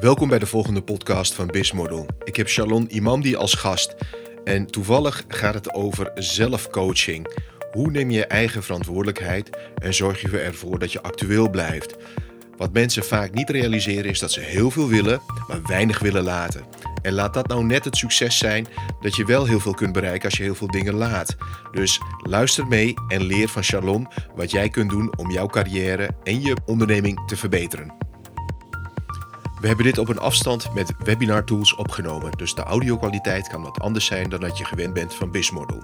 Welkom bij de volgende podcast van Bismodel. Ik heb Shalon Imamdi als gast. En toevallig gaat het over zelfcoaching. Hoe neem je je eigen verantwoordelijkheid en zorg je ervoor dat je actueel blijft? Wat mensen vaak niet realiseren is dat ze heel veel willen, maar weinig willen laten. En laat dat nou net het succes zijn dat je wel heel veel kunt bereiken als je heel veel dingen laat. Dus luister mee en leer van Shalom wat jij kunt doen om jouw carrière en je onderneming te verbeteren. We hebben dit op een afstand met webinar tools opgenomen, dus de audio-kwaliteit kan wat anders zijn dan dat je gewend bent van Bismodel.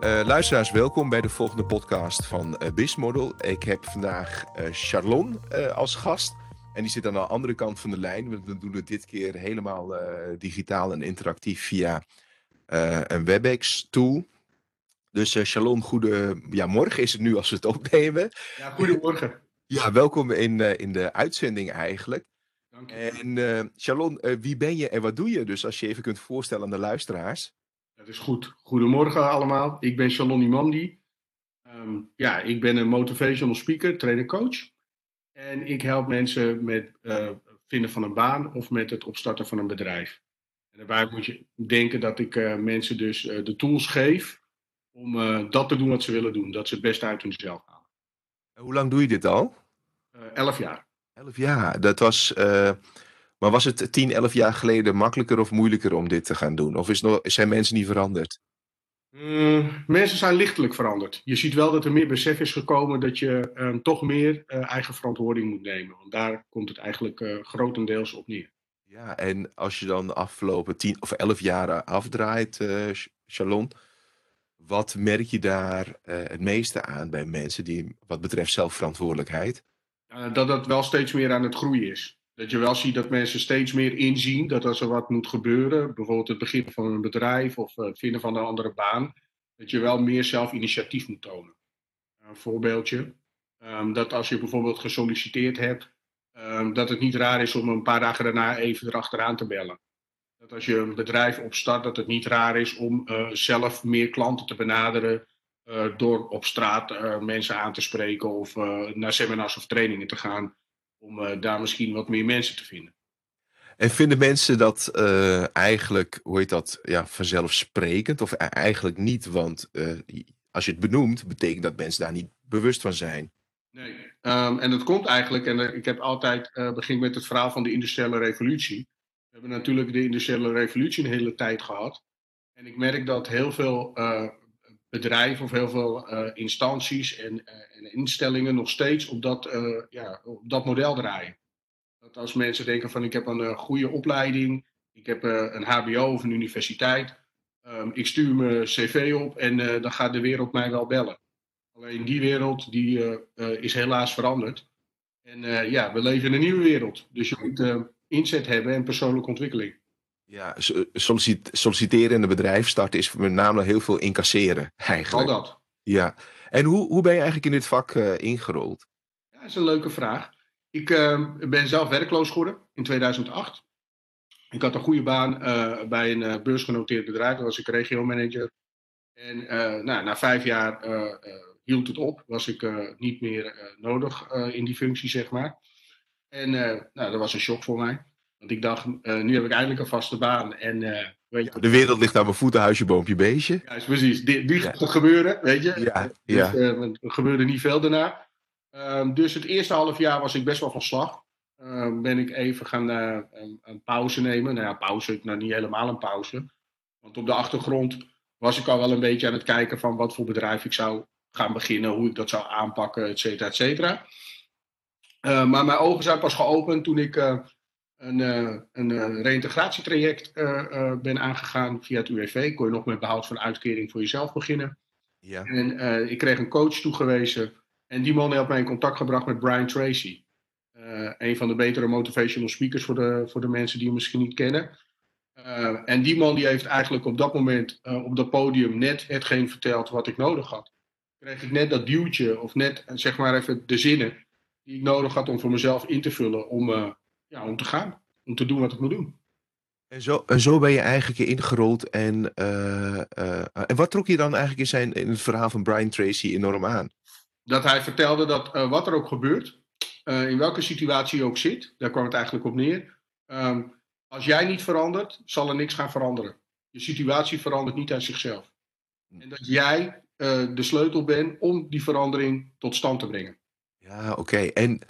Uh, luisteraars, welkom bij de volgende podcast van uh, Bismodel. Ik heb vandaag uh, Charlon als gast. En die zit aan de andere kant van de lijn. We doen het dit keer helemaal digitaal en interactief via een WebEx-tool. Dus uh, Shalom, goede ja, morgen is het nu als we het opnemen. Ja, goedemorgen. Ja, welkom in, uh, in de uitzending eigenlijk. Dank je. En uh, Shalom, wie ben je en wat doe je? Dus als je even kunt voorstellen aan de luisteraars. Dat is goed. Goedemorgen allemaal. Ik ben Shalom Imandi. Um, ja, ik ben een motivational speaker, trainer, coach. En ik help mensen met vinden van een baan of met het opstarten van een bedrijf. En daarbij moet je denken dat ik mensen dus de tools geef om uh, dat te doen wat ze willen doen. Dat ze het beste uit hunzelf halen. hoe lang doe je dit al? Uh, elf jaar. Elf jaar, dat was... Uh, maar was het 10, 11 jaar geleden makkelijker of moeilijker om dit te gaan doen? Of is nog, zijn mensen niet veranderd? Mm, mensen zijn lichtelijk veranderd. Je ziet wel dat er meer besef is gekomen dat je um, toch meer eigen verantwoording moet nemen. Want daar komt het eigenlijk grotendeels op neer. Ja, en als je dan de afgelopen 10 of 11 jaren afdraait, Shalom, wat merk je daar uh, het meeste aan bij mensen die, wat betreft zelfverantwoordelijkheid? Dat dat wel steeds meer aan het groeien is. Dat je wel ziet dat mensen steeds meer inzien dat als er wat moet gebeuren, bijvoorbeeld het begin van een bedrijf of het vinden van een andere baan, dat je wel meer zelf initiatief moet tonen. Een voorbeeldje, um, dat als je bijvoorbeeld gesolliciteerd hebt, um, dat het niet raar is om een paar dagen daarna even erachteraan te bellen. Dat als je een bedrijf opstart, dat het niet raar is om uh, zelf meer klanten te benaderen. Uh, door op straat uh, mensen aan te spreken of naar seminars of trainingen te gaan. Om daar misschien wat meer mensen te vinden. En vinden mensen dat eigenlijk, hoe heet dat, ja, vanzelfsprekend? Of e-, eigenlijk niet? Want als je het benoemt, betekent dat mensen daar niet bewust van zijn. Nee, um, en dat komt eigenlijk, en ik heb altijd, begin met het verhaal van de industriële revolutie. We hebben natuurlijk de industriële revolutie een hele tijd gehad. En ik merk dat heel veel uh, bedrijven of heel veel uh, instanties en, uh, en, instellingen nog steeds op dat, ja, op dat model draaien. Dat als mensen denken van ik heb een goede opleiding, ik heb een HBO of een universiteit, um, ik stuur mijn cv op en dan gaat de wereld mij wel bellen. Alleen die wereld die, is helaas veranderd. En ja, we leven in een nieuwe wereld. Dus je moet inzet hebben en persoonlijke ontwikkeling. Ja, solliciteren in een bedrijf starten is met name heel veel incasseren eigenlijk. Al dat. Ja. En hoe, hoe ben je eigenlijk in dit vak uh, ingerold? Ja, dat is een leuke vraag. Ik uh, ben zelf werkloos geworden in 2008. Ik had een goede baan uh, bij een beursgenoteerd bedrijf. Daar was ik regiomanager. En nou, na vijf jaar hield het op. Was ik niet meer nodig in die functie, zeg maar. En nou, dat was een shock voor mij. Want ik dacht, uh, nu heb ik eindelijk een vaste baan. En, uh, weet je, de wereld ligt aan mijn voeten, huisje, boompje, beestje. Ja, precies. Die, die gaat gebeuren, weet je. Ja, dus, ja. Er gebeurde niet veel daarna. Um, dus het eerste half jaar was ik best wel van slag. Um, ben ik even gaan een, een, pauze nemen. Nou ja, pauze, nou niet helemaal een pauze. Want op de achtergrond was ik al wel een beetje aan het kijken van wat voor bedrijf ik zou gaan beginnen. Hoe ik dat zou aanpakken, et cetera, et cetera. Uh, maar mijn ogen zijn pas geopend toen ik uh, een, uh, een reïntegratietraject ben aangegaan via het UWV. Kon je nog met behoud van uitkering voor jezelf beginnen. Ja. En ik kreeg een coach toegewezen. En die man heeft mij in contact gebracht met Brian Tracy. een van de betere motivational speakers voor de, voor de mensen die hem misschien niet kennen. en die man die heeft eigenlijk op dat moment op dat podium net hetgeen verteld wat ik nodig had. Kreeg ik net dat duwtje of net zeg maar even de zinnen die ik nodig had om voor mezelf in te vullen om, uh, ja, om te gaan. Om te doen wat ik moet doen. En zo, en zo ben je eigenlijk ingerold. En, uh, uh, en wat trok je dan eigenlijk in, zijn, in het verhaal van Brian Tracy enorm aan? Dat hij vertelde dat wat er ook gebeurt, in welke situatie je ook zit, daar kwam het eigenlijk op neer. Ehm, als jij niet verandert, zal er niks gaan veranderen. Je situatie verandert niet uit zichzelf. En dat jij de sleutel bent om die verandering tot stand te brengen. Ja, oké. En,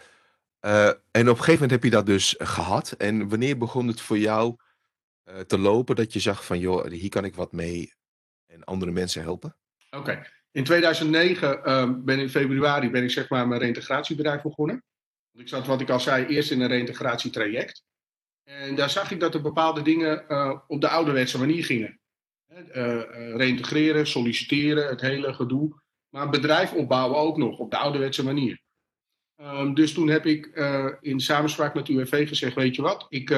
en op een gegeven moment heb je dat dus gehad. En wanneer begon het voor jou te lopen dat je zag van, joh, hier kan ik wat mee en andere mensen helpen? Oké. In 2009 ehm, ben in februari ben ik zeg maar mijn reintegratiebedrijf begonnen. Ik zat, wat ik al zei, eerst in een reintegratietraject. En daar zag ik dat er bepaalde dingen uh, op de ouderwetse manier gingen. Uh, reintegreren, solliciteren, het hele gedoe. Maar bedrijf opbouwen ook nog op de ouderwetse manier. Um, dus toen heb ik in samenspraak met UWV gezegd: Weet je wat, ik,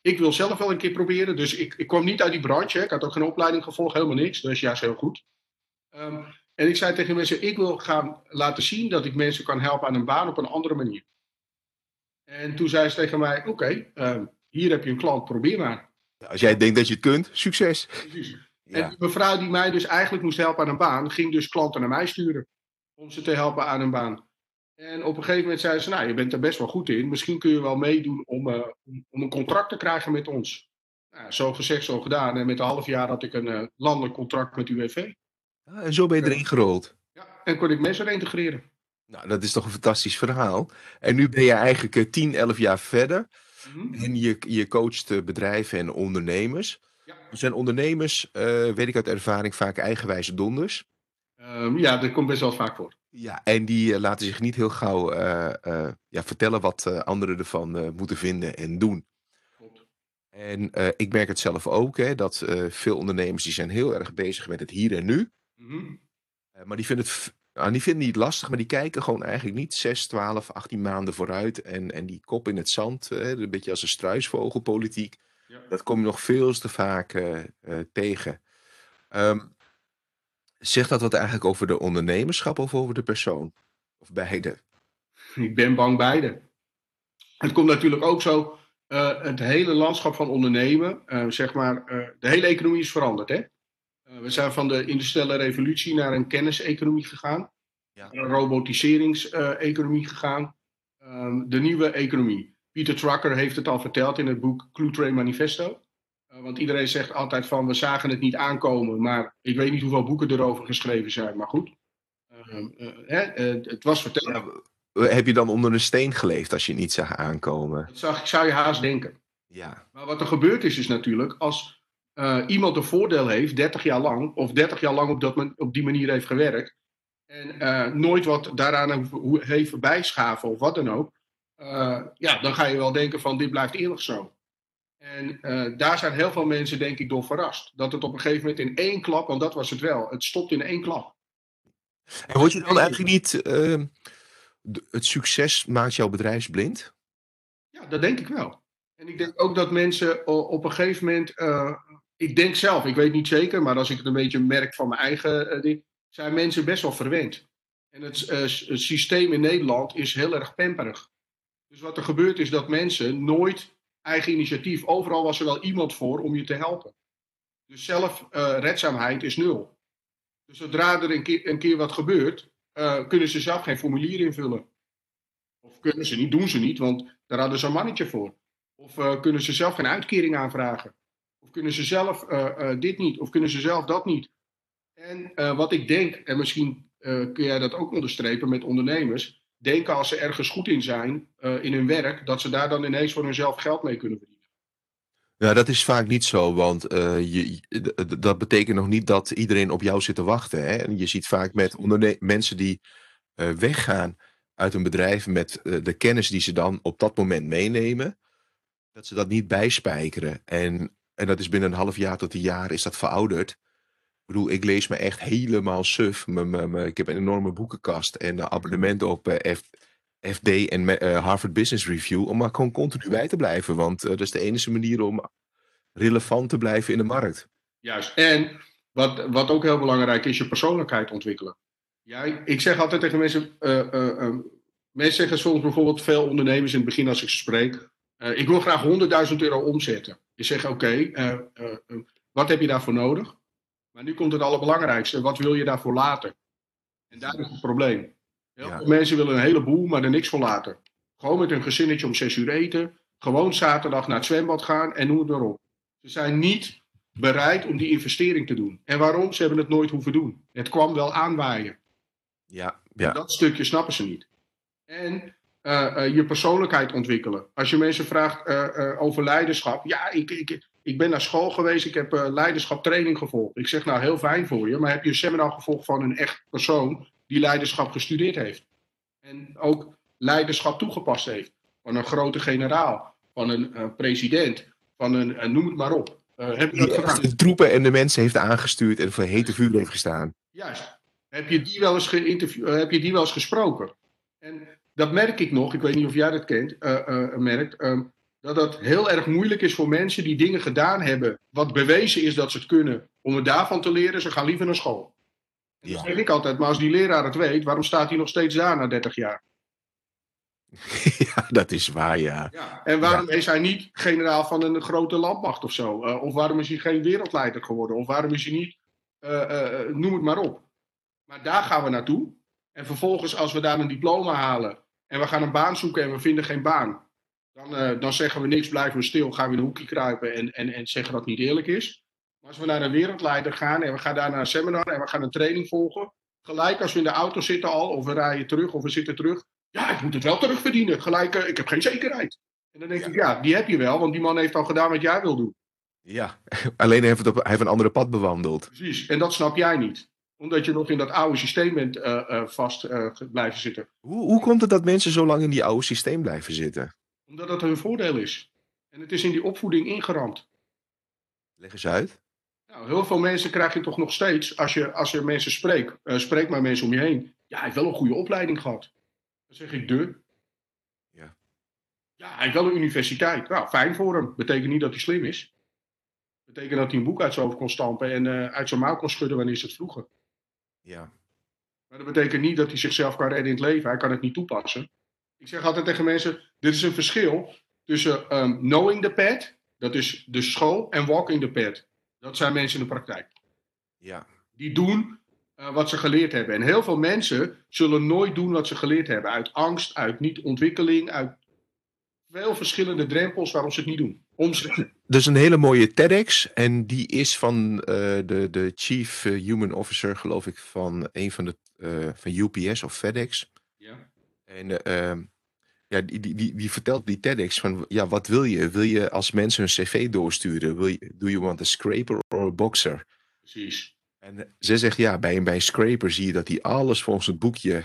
ik wil zelf wel een keer proberen. Dus ik, ik kwam niet uit die branche. Hè. Ik had ook geen opleiding gevolgd, helemaal niks. Dat is juist heel goed. Um, en ik zei tegen mensen: Ik wil gaan laten zien dat ik mensen kan helpen aan een baan op een andere manier. En toen zei ze tegen mij: Oké, okay, um, hier heb je een klant, probeer maar. Als jij denkt dat je het kunt, succes. Precies. Ja. En die mevrouw die mij dus eigenlijk moest helpen aan een baan, ging dus klanten naar mij sturen. Om ze te helpen aan een baan. En op een gegeven moment zei ze, nou, je bent er best wel goed in. Misschien kun je wel meedoen om, uh, om een contract te krijgen met ons. Nou, zo gezegd, zo gedaan. En met een half jaar had ik een uh, landelijk contract met UWV. Ah, en zo ben je erin gerold. Ja, en kon ik mensen reintegreren. Nou, dat is toch een fantastisch verhaal. En nu ben je eigenlijk 10, uh, 11 jaar verder. Mm -hmm. En je, je coacht bedrijven en ondernemers. Ja. Zijn ondernemers, weet ik uit ervaring, vaak eigenwijze donders? Um, ja, dat komt best wel vaak voor. Ja, en die uh, laten zich niet heel gauw uh, uh, ja, vertellen wat anderen ervan moeten vinden en doen. Klopt. En ik merk het zelf ook, hè, dat veel ondernemers die zijn heel erg bezig met het hier en nu. Mm -hmm. maar die vinden, het, nou, die vinden het niet lastig, maar die kijken gewoon eigenlijk niet 6, 12, 18 maanden vooruit. En, en die kop in het zand, een beetje als een struisvogelpolitiek. Ja. Dat kom je nog veel te vaak tegen. Um, Zegt dat wat eigenlijk over de ondernemerschap of over de persoon? Of beide? Ik ben bang beide. Het komt natuurlijk ook zo, uh, het hele landschap van ondernemen, uh, zeg maar, uh, de hele economie is veranderd. Hè? we zijn van de industriële revolutie naar een kenniseconomie gegaan, ja. naar een robotiseringseconomie gegaan, um, de nieuwe economie. Peter Drucker heeft het al verteld in het boek Clue Train Manifesto. Uh, want iedereen zegt altijd van we zagen het niet aankomen, maar ik weet niet hoeveel boeken erover geschreven zijn, maar goed. Uh, uh, het was verteld. Ja, heb je dan onder een steen geleefd als je het niet zag aankomen? Dat zag, zou je haast denken. Ja. Maar wat er gebeurd is, is natuurlijk als iemand een voordeel heeft, 30 jaar lang, of 30 jaar lang op, dat, op die manier heeft gewerkt, en nooit wat daaraan heeft bijschaven of wat dan ook, ja, dan ga je wel denken van dit blijft eeuwig zo. En uh, daar zijn heel veel mensen, denk ik, door verrast. Dat het op een gegeven moment in één klap, want dat was het wel, het stopt in één klap. En word je dan eigenlijk niet, uh, het succes maakt jouw bedrijfsblind? Ja, dat denk ik wel. En ik denk ook dat mensen op een gegeven moment, uh, ik denk zelf, ik weet niet zeker, maar als ik het een beetje merk van mijn eigen ding, zijn mensen best wel verwend. En het, het systeem in Nederland is heel erg pamperig. Dus wat er gebeurt is dat mensen nooit eigen initiatief. Overal was er wel iemand voor om je te helpen. Dus zelfredzaamheid uh, is nul. Dus zodra er een keer, wat gebeurt, uh, kunnen ze zelf geen formulier invullen. Of kunnen ze niet, doen ze niet, want daar hadden ze een mannetje voor. Of uh, kunnen ze zelf geen uitkering aanvragen. Of kunnen ze zelf dit niet, of kunnen ze zelf dat niet. En wat ik denk, en misschien kun jij dat ook onderstrepen met ondernemers, denken als ze ergens goed in zijn uh, in hun werk, dat ze daar dan ineens voor hunzelf geld mee kunnen verdienen. Ja, dat is vaak niet zo, want uh, je, dat betekent nog niet dat iedereen op jou zit te wachten. Hè? En je ziet vaak met mensen die uh, weggaan uit een bedrijf met de kennis die ze dan op dat moment meenemen, dat ze dat niet bijspijkeren. En, en dat is binnen een half jaar tot een jaar is dat verouderd. Ik bedoel, ik lees me echt helemaal suf. Ik heb een enorme boekenkast en een abonnement op uh, F, FD en uh, Harvard Business Review. Om maar gewoon continu bij te blijven. Want uh, dat is de enige manier om relevant te blijven in de markt. Juist. En wat, wat ook heel belangrijk is, je persoonlijkheid ontwikkelen. Jij, ik zeg altijd tegen mensen. mensen zeggen soms bijvoorbeeld veel ondernemers in het begin als ik spreek. ik wil graag 100.000 euro omzetten. Je zegt oké, wat heb je daarvoor nodig? Maar nu komt het allerbelangrijkste. Wat wil je daarvoor later? En daar is het probleem. Heel ja. veel mensen willen een heleboel, maar er niks voor later. Gewoon met hun gezinnetje om zes uur eten. Gewoon zaterdag naar het zwembad gaan en noem het maar op. Ze zijn niet bereid om die investering te doen. En waarom? Ze hebben het nooit hoeven doen. Het kwam wel aanwaaien. Ja, ja. Dat stukje snappen ze niet. En uh, uh, je persoonlijkheid ontwikkelen. Als je mensen vraagt uh, over leiderschap. Ja, ik, ik, ik ben naar school geweest. Ik heb leiderschap training gevolgd. Ik zeg nou heel fijn voor je. Maar heb je een seminar gevolgd van een echt persoon die leiderschap gestudeerd heeft? En ook leiderschap toegepast heeft. Van een grote generaal. Van een president. Van een, noem het maar op. heb je dat? De troepen en de mensen heeft aangestuurd en voor hete vuur heeft gestaan. Juist. Heb je die wel eens, heb je die wel eens gesproken? En dat merk ik nog, ik weet niet of jij dat kent, uh, uh, merkt, um, dat het heel erg moeilijk is voor mensen die dingen gedaan hebben, wat bewezen is dat ze het kunnen, om het daarvan te leren. Ze gaan liever naar school. Ja. Dat zeg ik altijd, maar als die leraar het weet, waarom staat hij nog steeds daar na 30 jaar? Ja, dat is waar, ja. ja en waarom is hij niet generaal van een grote landmacht of zo? Uh, of waarom is hij geen wereldleider geworden? Of waarom is hij niet, noem het maar op. Maar daar gaan we naartoe. En vervolgens, als we daar een diploma halen en we gaan een baan zoeken en we vinden geen baan, dan, uh, dan zeggen we niks, blijven we stil, gaan we in een hoekje kruipen en, en, en zeggen dat het niet eerlijk is. Maar als we naar een wereldleider gaan en we gaan daar naar een seminar en we gaan een training volgen, gelijk als we in de auto zitten al, of we rijden terug of we zitten terug, ja, ik moet het wel terugverdienen. Gelijk, uh, ik heb geen zekerheid. En dan denk ja. ik, ja, die heb je wel, want die man heeft al gedaan wat jij wil doen. Ja, alleen heeft het op, hij heeft een andere pad bewandeld. Precies, en dat snap jij niet omdat je nog in dat oude systeem bent uh, uh, vast uh, blijven zitten. Hoe, hoe komt het dat mensen zo lang in die oude systeem blijven zitten? Omdat dat hun voordeel is. En het is in die opvoeding ingeramd. Leg eens uit. Nou, heel veel mensen krijg je toch nog steeds, als je, als je mensen spreekt, spreek maar mensen om je heen. Ja, hij heeft wel een goede opleiding gehad. Dan zeg ik de. Ja. Ja, hij heeft wel een universiteit. Nou, fijn voor hem. Betekent niet dat hij slim is. Betekent dat hij een boek uit zijn hoofd kon stampen en uit zijn mouw kon schudden wanneer ze het vroegen. Ja. Maar dat betekent niet dat hij zichzelf kan redden in het leven. Hij kan het niet toepassen. Ik zeg altijd tegen mensen: dit is een verschil tussen um, knowing the path, dat is de school, en walking the path. Dat zijn mensen in de praktijk. Ja. Die doen uh, wat ze geleerd hebben. En heel veel mensen zullen nooit doen wat ze geleerd hebben. Uit angst, uit niet-ontwikkeling, uit veel verschillende drempels waarom ze het niet doen. Dus een hele mooie TEDx. En die is van uh, de, de Chief eh, Human Officer, geloof ik, van een van de uh, van UPS of FedEx. En uh, ja, die, die, die, die vertelt die TEDx van, ja, wat wil je? Wil je als mensen een cv doorsturen? Wil je, do you want a scraper or a boxer? Precies. En ze zegt, ja, bij een, bij een scraper zie je dat hij alles volgens het boekje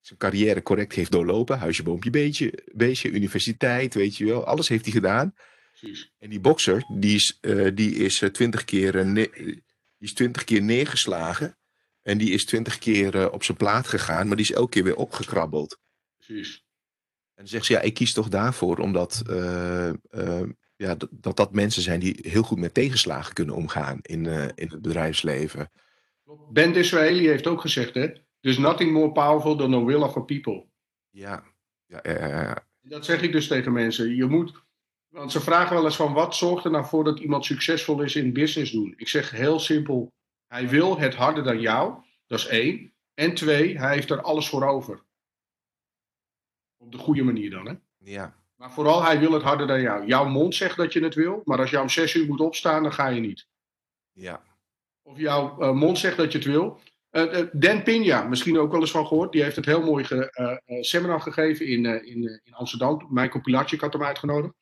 zijn carrière correct heeft doorlopen. Huisje, boompje, beestje, beestje, universiteit, weet je wel. Alles heeft hij gedaan. Precies. En die bokser, die is, uh, die is uh, twintig keer, uh, die is twintig keer neergeslagen. En die is twintig keer op zijn plaat gegaan, maar die is elke keer weer opgekrabbeld. Precies. En zegt ze, ja, ik kies toch daarvoor, omdat ja, dat, dat, dat mensen zijn die heel goed met tegenslagen kunnen omgaan in, in het bedrijfsleven. Ben Disraeli heeft ook gezegd, hè, There's nothing more powerful than the will of a people. Ja, ja, ja, ja. Dat zeg ik dus tegen mensen. Je moet, want ze vragen wel eens van wat zorgt er nou voor dat iemand succesvol is in business doen? Ik zeg heel simpel, hij wil het harder dan jou, dat is één. En twee, hij heeft er alles voor over. Op de goede manier dan, hè? Ja. Maar vooral, hij wil het harder dan jou. Jouw mond zegt dat je het wil, maar als jij om zes uur moet opstaan, dan ga je niet. Ja. Of jouw uh, mond zegt dat je het wil, uh, Dan Pinja, misschien ook wel eens van gehoord. Die heeft het heel mooi ge, uh, seminar gegeven in, in, in Amsterdam. Mijn compilatie, ik had hem uitgenodigd.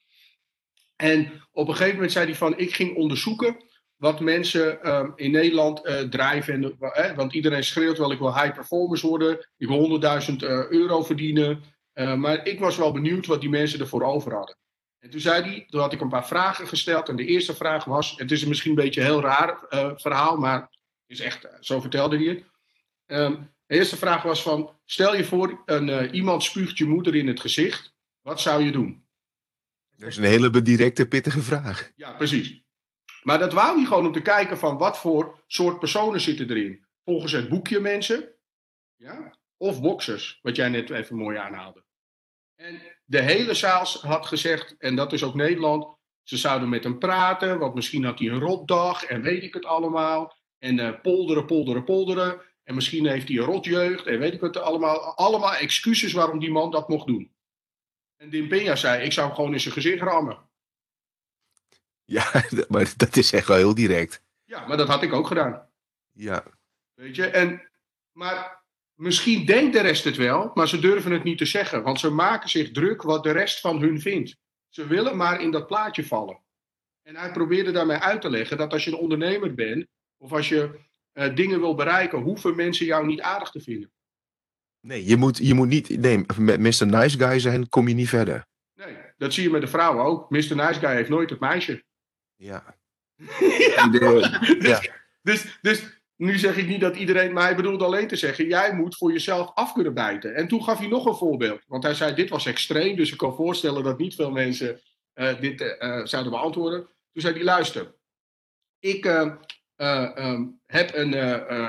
En op een gegeven moment zei hij van, ik ging onderzoeken wat mensen uh, in Nederland uh, drijven. En, want iedereen schreeuwt wel, ik wil high performance worden. Ik wil 100.000 uh, euro verdienen. Maar ik was wel benieuwd wat die mensen ervoor over hadden. En toen zei hij, toen had ik een paar vragen gesteld. En de eerste vraag was, het is misschien een beetje een heel raar verhaal, maar is echt, eh, zo vertelde hij het. Um, de eerste vraag was van, stel je voor, een, uh, iemand spuugt je moeder in het gezicht. Wat zou je doen? Dat is een hele directe, pittige vraag. Ja, precies. Maar dat wou hij gewoon om te kijken van wat voor soort personen zitten erin. Volgens het boekje mensen. Ja? Of boxers, wat jij net even mooi aanhaalde. En de hele zaal had gezegd, en dat is ook Nederland, ze zouden met hem praten, want misschien had hij een rotdag en weet ik het allemaal. En uh, polderen, polderen, polderen. En misschien heeft hij een rotjeugd en weet ik wat allemaal. Allemaal excuses waarom die man dat mocht doen. En Dim Peña zei, ik zou hem gewoon in zijn gezicht rammen. Ja, maar dat is echt wel heel direct. Ja, maar dat had ik ook gedaan. Ja. Weet je, en, maar misschien denkt de rest het wel, maar ze durven het niet te zeggen. Want ze maken zich druk wat de rest van hun vindt. Ze willen maar in dat plaatje vallen. En hij probeerde daarmee uit te leggen dat als je een ondernemer bent, of als je eh, dingen wil bereiken, hoeven mensen jou niet aardig te vinden. Nee, je moet, je moet niet. Nee, met Mr. Nice Guy zijn kom je niet verder. Nee, dat zie je met de vrouwen ook. Mr. Nice Guy heeft nooit het meisje. Ja. ja. De- ja. dus, dus nu zeg ik niet dat iedereen, maar hij bedoelde alleen te zeggen: jij moet voor jezelf af kunnen bijten. En toen gaf hij nog een voorbeeld. Want hij zei: dit was extreem, dus ik kan voorstellen dat niet veel mensen eh, dit eh, eh, zouden beantwoorden. Toen zei hij: luister, ik eh, eh, ehm, heb een.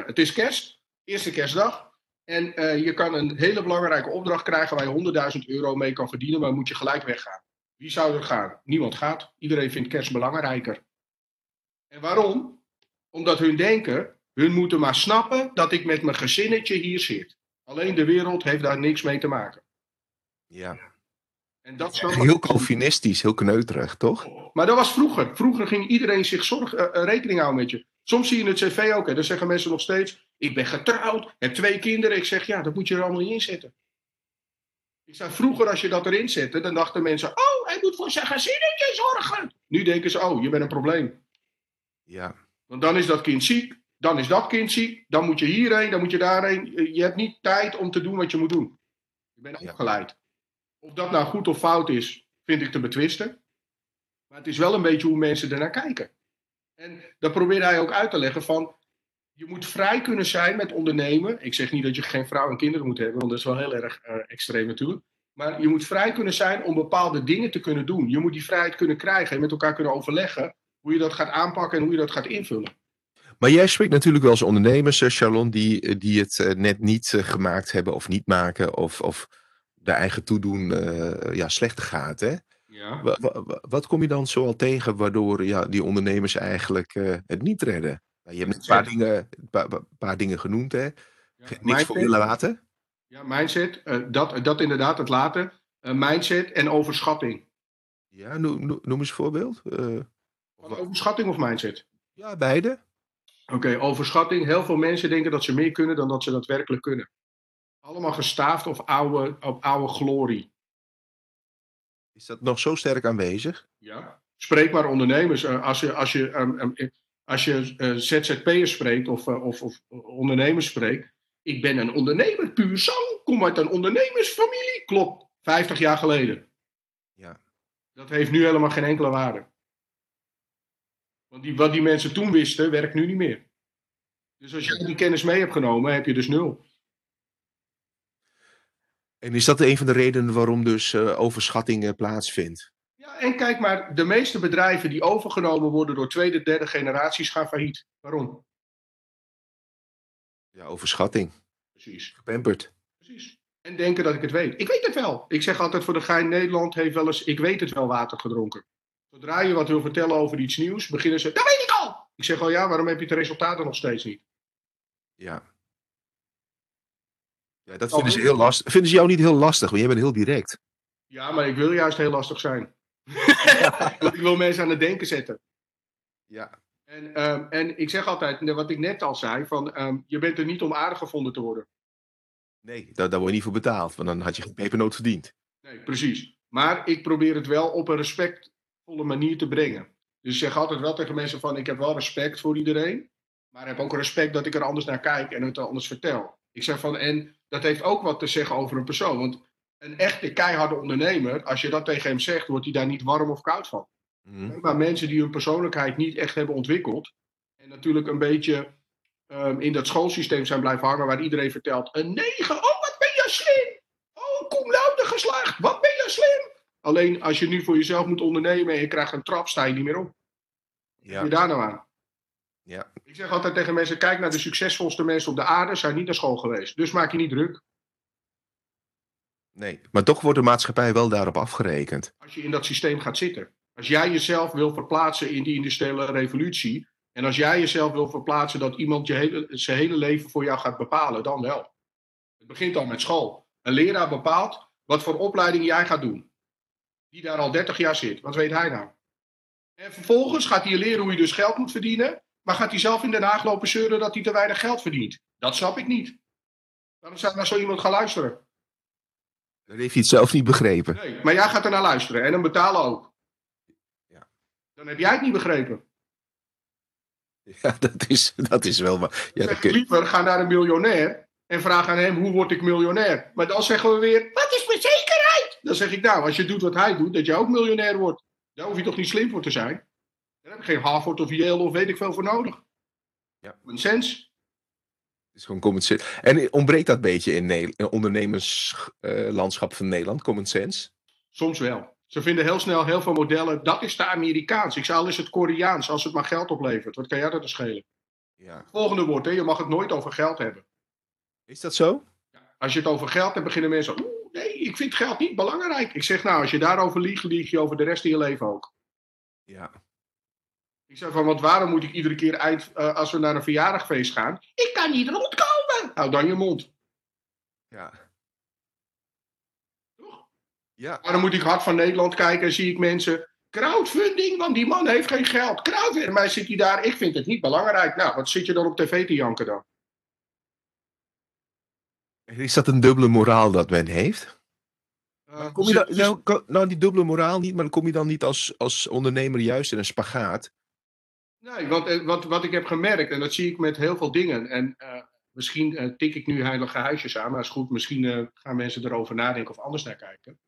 het is kerst, eerste kerstdag. En je kan een hele belangrijke opdracht krijgen waar je 100.000 euro mee kan verdienen, maar moet je gelijk weggaan. Wie zou er gaan? Niemand gaat. Iedereen vindt kerst belangrijker. En waarom? Omdat hun denken, hun moeten maar snappen dat ik met mijn gezinnetje hier zit. Alleen de wereld heeft daar niks mee te maken. ja. En dat snappen- Heel Calvinistisch, heel kneuterig, toch? Maar dat was vroeger. Vroeger ging iedereen zich zorg, eh, eh, rekening houden met je. Soms zie je het cv ook. Hè. Dan zeggen mensen nog steeds: Ik ben getrouwd, heb twee kinderen. Ik zeg: Ja, dat moet je er allemaal niet in zetten. Ik zei: Vroeger, als je dat erin zette, dan dachten mensen: Oh, hij moet voor zijn gezinnetje zorgen. Nu denken ze: Oh, je bent een probleem. Ja. Want dan is dat kind ziek, dan is dat kind ziek, dan moet je hierheen, dan moet je daarheen. Je hebt niet tijd om te doen wat je moet doen. Je bent opgeleid. Of dat nou goed of fout is, vind ik te betwisten. Maar het is wel een beetje hoe mensen ernaar kijken. En dat probeerde hij ook uit te leggen van, je moet vrij kunnen zijn met ondernemen. Ik zeg niet dat je geen vrouw en kinderen moet hebben, want dat is wel heel erg eh, extreem natuurlijk. Maar je moet vrij kunnen zijn om bepaalde dingen te kunnen doen. Je moet die vrijheid kunnen krijgen en met elkaar kunnen overleggen hoe je dat gaat aanpakken en hoe je dat gaat invullen. Maar jij spreekt natuurlijk wel eens ondernemers, eh, Charlon, die, eh, die het eh, net niet gemaakt hebben of niet maken. Of, of de eigen toedoen ja, slecht gaat. Hè? Ja. Wa- wa- wa- wat kom je dan zoal tegen waardoor ja, die ondernemers eigenlijk het niet redden? Nou, je hebt een paar dingen, paar, paar- dingen genoemd, hè? Niks voor je laten. Ja, mindset. dat, dat inderdaad, het later. Eh, mindset en overschatting. Ja, noem, noem- eens een voorbeeld. Overschatting of mindset? ja, beide. Oké, overschatting. Heel veel mensen denken dat ze meer kunnen dan dat ze daadwerkelijk kunnen. Allemaal gestaafd op oude, op oude glorie. Is dat nog zo sterk aanwezig? Ja. Spreek maar ondernemers. Eh, als je, als je, ehm, ehm, als je eh, ZZP'ers spreekt of, eh, of, of ondernemers spreekt. Ik ben een ondernemer, puur zang. Kom uit een ondernemersfamilie. Klopt, 50 jaar geleden. Ja. Dat heeft nu helemaal geen enkele waarde. Want die, wat die mensen toen wisten, werkt nu niet meer. Dus als jij die kennis mee hebt genomen, heb je dus nul. En is dat een van de redenen waarom dus eh, overschatting eh, plaatsvindt? Ja, en kijk maar, de meeste bedrijven die overgenomen worden door tweede, derde generaties gaan failliet. Waarom? Ja, overschatting. Precies. Gepamperd. Precies. En denken dat ik het weet. Ik weet het wel. Ik zeg altijd voor de gein Nederland heeft wel eens, ik weet het wel, water gedronken. Zodra je wat wil vertellen over iets nieuws, beginnen ze, dat weet ik al! Ik zeg al, ja, waarom heb je de resultaten nog steeds niet? Ja. Ja, dat vinden ze heel lastig. Vinden ze jou niet heel lastig, want jij bent heel direct. Ja, maar ik wil juist heel lastig zijn. Want ik wil mensen aan het denken zetten. Ja. En, ehm, en ik zeg altijd, wat ik net al zei, van, ehm, je bent er niet om aardig gevonden te worden. Nee, daar, daar word je niet voor betaald, want dan had je geen pepernoot verdiend. Nee, precies. Maar ik probeer het wel op een respectvolle manier te brengen. Dus ik zeg altijd wel tegen mensen van, ik heb wel respect voor iedereen. Maar heb ook respect dat ik er anders naar kijk en het anders vertel. Ik zeg van, en dat heeft ook wat te zeggen over een persoon. Want een echte keiharde ondernemer, als je dat tegen hem zegt, wordt hij daar niet warm of koud van. Mhm. Maar mensen die hun persoonlijkheid niet echt hebben ontwikkeld. En natuurlijk een beetje ehm, in dat schoolsysteem zijn blijven hangen waar iedereen vertelt. Een 9, oh wat ben je slim. Oh, kom lauter geslaagd, wat ben je slim. Alleen als je nu voor jezelf moet ondernemen en je krijgt een trap, sta je niet meer op. Ja. je daar nou aan? Ja. Ik zeg altijd tegen mensen, kijk naar de succesvolste mensen op de aarde, zijn niet naar school geweest. Dus maak je niet druk. Nee, maar toch wordt de maatschappij wel daarop afgerekend. als je in dat systeem gaat zitten. Als jij jezelf wil verplaatsen in die industriële revolutie. En als jij jezelf wil verplaatsen dat iemand je hele, zijn hele leven voor jou gaat bepalen, dan wel. Het begint al met school. Een leraar bepaalt wat voor opleiding jij gaat doen. Die daar al 30 jaar zit. Wat weet hij nou? En vervolgens gaat hij leren hoe je dus geld moet verdienen. Maar gaat hij zelf in Den Haag lopen zeuren dat hij te weinig geld verdient? Dat snap ik niet. Waarom zou naar zo iemand gaan luisteren? Dan heeft hij het zelf niet begrepen. Nee, maar jij gaat er naar luisteren en dan betalen ook. Ja. Dan heb jij het niet begrepen. Ja, dat is, dat is wel waar. Ja, dat kun liever ga naar een miljonair en vraag aan hem hoe word ik miljonair. Maar dan zeggen we weer, wat is mijn zekerheid? Dan zeg ik nou, als je doet wat hij doet, dat je ook miljonair wordt. Daar hoef je toch niet slim voor te zijn? Daar heb ik geen Harvard of Yale of weet ik veel voor nodig. Ja. Een sens. Het is gewoon common sense. En ontbreekt dat beetje in het ondernemerslandschap van Nederland, common sense? Soms wel. Ze vinden heel snel heel veel modellen, dat is te Amerikaans. Ik zei al is het Koreaans, als het maar geld oplevert. Wat kan jij dat er schelen? Ja. Volgende woord, hè, je mag het nooit over geld hebben. Is dat zo? Als je het over geld hebt, beginnen mensen. Oeh, nee, ik vind geld niet belangrijk. Ik zeg nou, als je daarover liegt, lieg je over de rest van je leven ook. Ja. Ik zeg van, want waarom moet ik iedere keer eind, eh, als we naar een verjaardagfeest gaan? Ik kan niet rondkomen. Hou dan je mond. Ja. Toch? Ja. Waarom moet ik Hart van Nederland kijken en zie ik mensen. Crowdfunding, want die man heeft geen geld. Crowdfunding. Mij zit hij daar, ik vind het niet belangrijk. Nou, wat zit je dan op tv te janken dan? Is dat een dubbele moraal dat men heeft? Eh, Kom je dan, nou, nou, die dubbele moraal niet, maar kom je dan niet als, als ondernemer juist in een spagaat? Nee, want eh, wat, wat ik heb gemerkt, en dat zie ik met heel veel dingen. En eh, misschien eh, tik ik nu heilige huisjes aan, maar is goed, misschien eh, gaan mensen erover nadenken of anders naar kijken.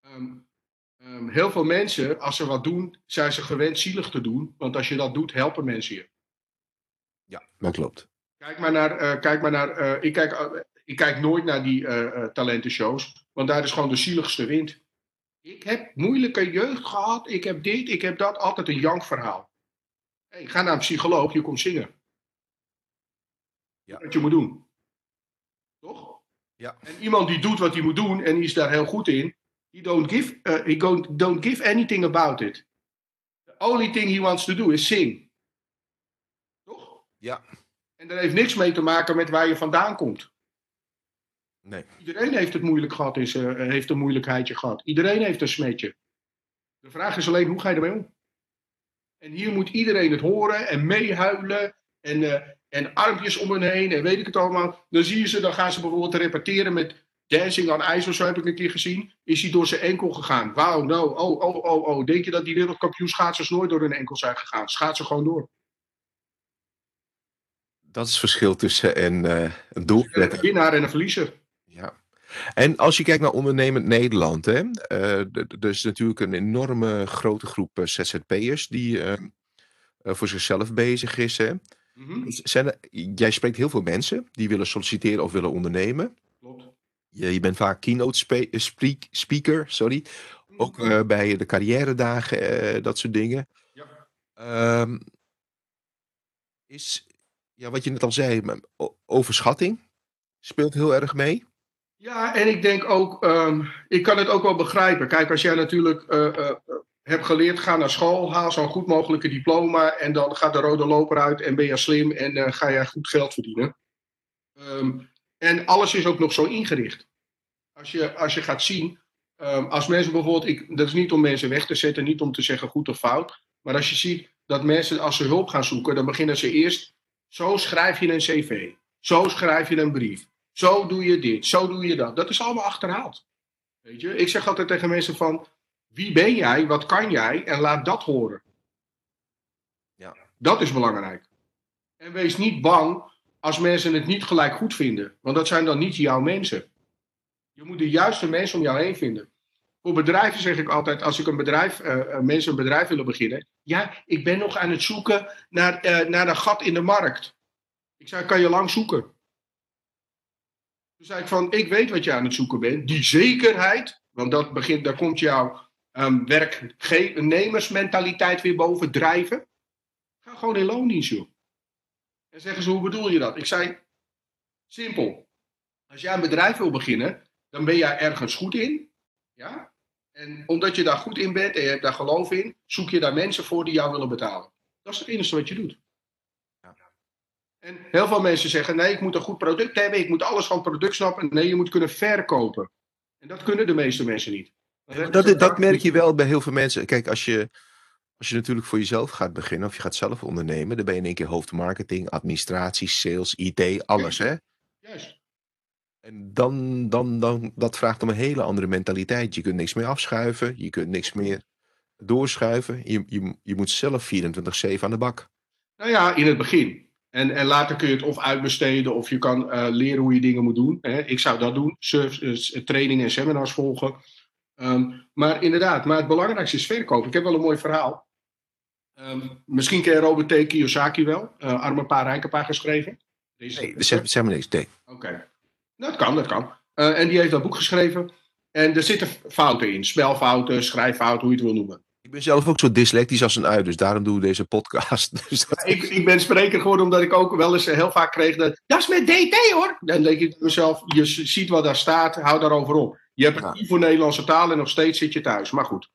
Ehm, ehm, heel veel mensen, als ze wat doen, zijn ze gewend zielig te doen. Want als je dat doet, helpen mensen je. Ja, dat klopt. Kijk maar naar, eh, kijk maar naar eh, ik, kijk, ik kijk nooit naar die eh, eh, talentenshows, want daar is gewoon de zieligste wind. Ik heb moeilijke jeugd gehad, ik heb dit, ik heb dat, altijd een jankverhaal. Hey, ga naar een psycholoog, je komt zingen. Ja. Wat je moet doen. Toch? Ja. En iemand die doet wat hij moet doen en die is daar heel goed in, he don't give, eh, he don't, don't give anything about it. The only thing he wants to do is sing. Toch? Ja. En dat heeft niks mee te maken met waar je vandaan komt. Nee. Iedereen heeft het moeilijk gehad, is, eh, heeft een moeilijkheidje gehad. Iedereen heeft een smetje. De vraag is alleen, hoe ga je ermee om? En hier moet iedereen het horen en meehuilen en, eh, en armpjes om hen heen en weet ik het allemaal. Dan zie je ze, dan gaan ze bijvoorbeeld repeteren met Dancing on Ice of zo heb ik een keer gezien. Is hij door zijn enkel gegaan. Wauw, no, oh, oh, oh, oh. Denk je dat die wereldkampioen schaatsers nooit door hun enkel zijn gegaan? Schaatsen gewoon door. Dat is het verschil tussen een, eh, een doel. Een winnaar en een verliezer. Ja. En als je kijkt naar ondernemend Nederland, hè, eh, er is natuurlijk een enorme grote groep eh, ZZP'ers die eh, voor zichzelf bezig is. Hè. Mhm, Zijn er, jij spreekt heel veel mensen die willen solliciteren of willen ondernemen. Klopt. Je, je bent vaak keynote spe- speak- speaker, sorry. Ook eh, bij de carrière dagen, dat soort dingen. Ja. Ehm, is, ja, wat je net al zei, overschatting speelt heel erg mee. Ja, en ik denk ook, ehm, ik kan het ook wel begrijpen. Kijk, als jij natuurlijk eh, eh, eh, hebt geleerd, ga naar school, haal zo'n goed mogelijke diploma en dan gaat de rode loper uit en ben je slim en ga jij goed geld verdienen. Ehm, en alles is ook nog zo ingericht. Als je, als je gaat zien, ehm, als mensen bijvoorbeeld, ik, dat is niet om mensen weg te zetten, niet om te zeggen goed of fout, maar als je ziet dat mensen als ze hulp gaan zoeken, dan beginnen ze eerst, zo schrijf je een cv, zo schrijf je een brief. Zo doe je dit, zo doe je dat. Dat is allemaal achterhaald. Weet je? Ik zeg altijd tegen mensen van, wie ben jij, wat kan jij en laat dat horen. Ja. Dat is belangrijk. En wees niet bang als mensen het niet gelijk goed vinden, want dat zijn dan niet jouw mensen. Je moet de juiste mensen om jou heen vinden. Voor bedrijven zeg ik altijd, als ik een bedrijf, eh, eh, mensen een bedrijf willen beginnen, ja, ik ben nog aan het zoeken naar, eh, naar een gat in de markt. Ik zei, kan je lang zoeken. Toen zei ik van, ik weet wat je aan het zoeken bent. Die zekerheid, want dat begint, daar komt jouw ehm, werknemersmentaliteit weer boven drijven. Ga gewoon in loondienst, joh. En zeggen ze, hoe bedoel je dat? Ik zei, simpel. Als jij een bedrijf wil beginnen, dan ben jij ergens goed in. Ja? En omdat je daar goed in bent en je hebt daar geloof in, zoek je daar mensen voor die jou willen betalen. Dat is het enige wat je doet. En heel veel mensen zeggen: nee, ik moet een goed product hebben, ik moet alles van het product snappen. Nee, je moet kunnen verkopen. En dat kunnen de meeste mensen niet. Dat, dat, merk je wel bij heel veel mensen. Kijk, als je, als je natuurlijk voor jezelf gaat beginnen of je gaat zelf ondernemen, dan ben je in één keer hoofdmarketing, administratie, sales, IT, alles, hè? Juist. En dan, dan, dan, dat vraagt om een hele andere mentaliteit. Je kunt niks meer afschuiven, je kunt niks meer doorschuiven. Je, je, je moet zelf 24-7 aan de bak. Nou ja, in het begin. En, en later kun je het of uitbesteden of je kan uh, leren hoe je dingen moet doen. Hè. Ik zou dat doen, Surf, uh, trainingen en seminars volgen. Um, maar inderdaad, maar het belangrijkste is verkopen. Ik heb wel een mooi verhaal. Um, misschien ken je Robert T. Kiyosaki wel, uh, Arme Pa, Rijke Pa geschreven. Deze, nee, zeg, zeg maar niks, nee. Oké, okay. dat kan, dat kan. en die heeft dat boek geschreven. En er zitten fouten in, spelfouten, schrijffouten, hoe je het wil noemen. Ik ben zelf ook zo dyslectisch als een ui, dus daarom doe ik deze podcast. Dus dat... ik, ik ben spreker geworden omdat ik ook wel eens heel vaak kreeg dat... Dat is met DT hoor! Dan denk ik mezelf, je ziet wat daar staat, hou daarover op. Je hebt het ja. voor Nederlandse taal en nog steeds zit je thuis. Maar goed.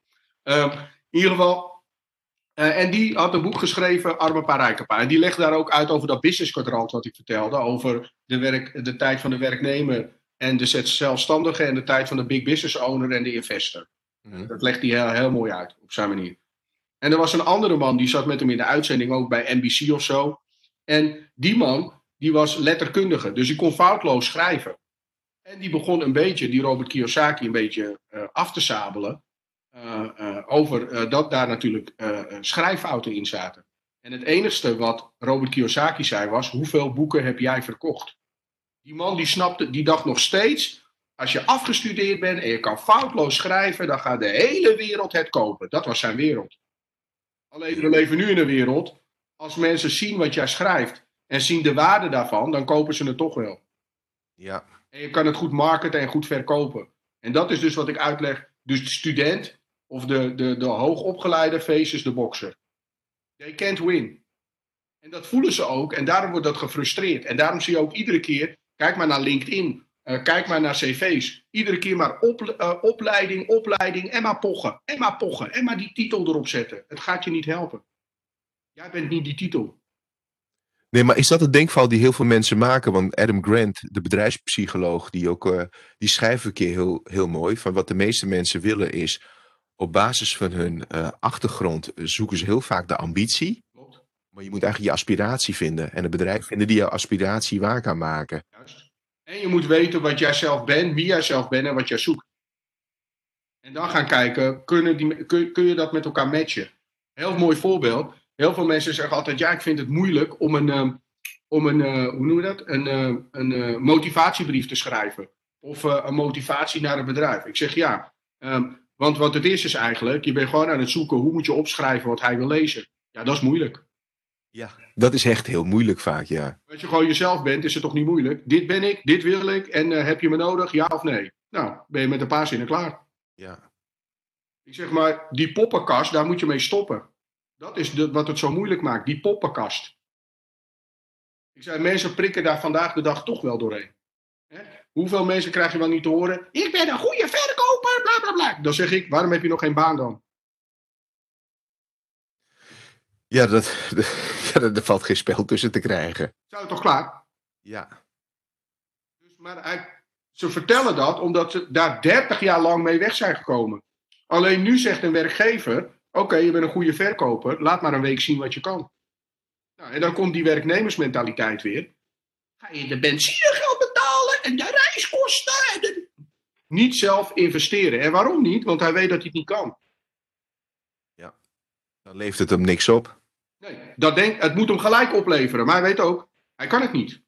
Um, in ieder geval... Uh, en die had een boek geschreven, Arme Pa, Rijke Pa. En die legt daar ook uit over dat business kwadrant wat ik vertelde. Over de, werk, de tijd van de werknemer en de zelfstandige... en de tijd van de big business owner en de investor. Mm. Dat legt hij heel, heel mooi uit, op zijn manier. En er was een andere man, die zat met hem in de uitzending, ook bij NBC of zo. En die man, die was letterkundige, dus die kon foutloos schrijven. En die begon een beetje, die Robert Kiyosaki, een beetje uh, af te sabelen. Uh, uh, over dat daar natuurlijk schrijffouten in zaten. En het enigste wat Robert Kiyosaki zei was: hoeveel boeken heb jij verkocht? Die man die snapte, die dacht nog steeds: als je afgestudeerd bent en je kan foutloos schrijven, dan gaat de hele wereld het kopen. Dat was zijn wereld. Alleen we leven nu in een wereld, als mensen zien wat jij schrijft en zien de waarde daarvan, dan kopen ze het toch wel. Ja. En je kan het goed marketen en goed verkopen. En dat is dus wat ik uitleg. Dus de student of de, de, de hoogopgeleide faces de bokser. They can't win. En dat voelen ze ook en daarom wordt dat gefrustreerd. En daarom zie je ook iedere keer, kijk maar naar LinkedIn uh, kijk maar naar cv's. Iedere keer maar op, uh, opleiding, opleiding, en maar pochen, en maar pochen, en maar die titel erop zetten. Het gaat je niet helpen. Jij bent niet die titel. Nee, maar is dat het denkfout die heel veel mensen maken? Want Adam Grant, de bedrijfspsycholoog, die, ook, uh, die schrijft een keer heel, heel mooi. Van wat de meeste mensen willen is, op basis van hun achtergrond zoeken ze heel vaak de ambitie. Klopt. Maar je moet eigenlijk je aspiratie vinden. En een bedrijf vinden die jouw aspiratie waar kan maken. Juist. En je moet weten wat jij zelf bent, wie jij zelf bent en wat jij zoekt. En dan gaan kijken, kunnen die, kun, kun je dat met elkaar matchen? Heel mooi voorbeeld. Heel veel mensen zeggen altijd, ja, ik vind het moeilijk om een, um, om een uh, hoe noemen we dat? Een, uh, een uh, motivatiebrief te schrijven. Of een motivatie naar een bedrijf. Ik zeg ja, um, want wat het is is eigenlijk, je bent gewoon aan het zoeken, hoe moet je opschrijven wat hij wil lezen? Ja, dat is moeilijk. Ja, dat is echt heel moeilijk vaak, ja. Als je gewoon jezelf bent, is het toch niet moeilijk? Dit ben ik, dit wil ik en uh, heb je me nodig, ja of nee? Nou, ben je met een paar zinnen klaar. Ja. Ik zeg maar, die poppenkast, daar moet je mee stoppen. Dat is de, wat het zo moeilijk maakt, die poppenkast. Ik zei, mensen prikken daar vandaag de dag toch wel doorheen. Hè? Hoeveel mensen krijg je wel niet te horen? Ik ben een goede verkoper, bla bla bla. Dan zeg ik, waarom heb je nog geen baan dan? Ja, dat, ja, er valt geen spel tussen te krijgen. Zou het toch klaar? Ja. Dus, maar ze vertellen dat omdat ze daar 30 jaar lang mee weg zijn gekomen. Alleen nu zegt een werkgever: Oké, je bent een goede verkoper, laat maar een week zien wat je kan. Nou, en dan komt die werknemersmentaliteit weer. Ga je de benzinegeld betalen en de reiskosten? En de... Niet zelf investeren. En waarom niet? Want hij weet dat hij het niet kan. Ja, dan levert het hem niks op. Nee, dat denk, het moet hem gelijk opleveren. Maar hij weet ook, hij kan het niet.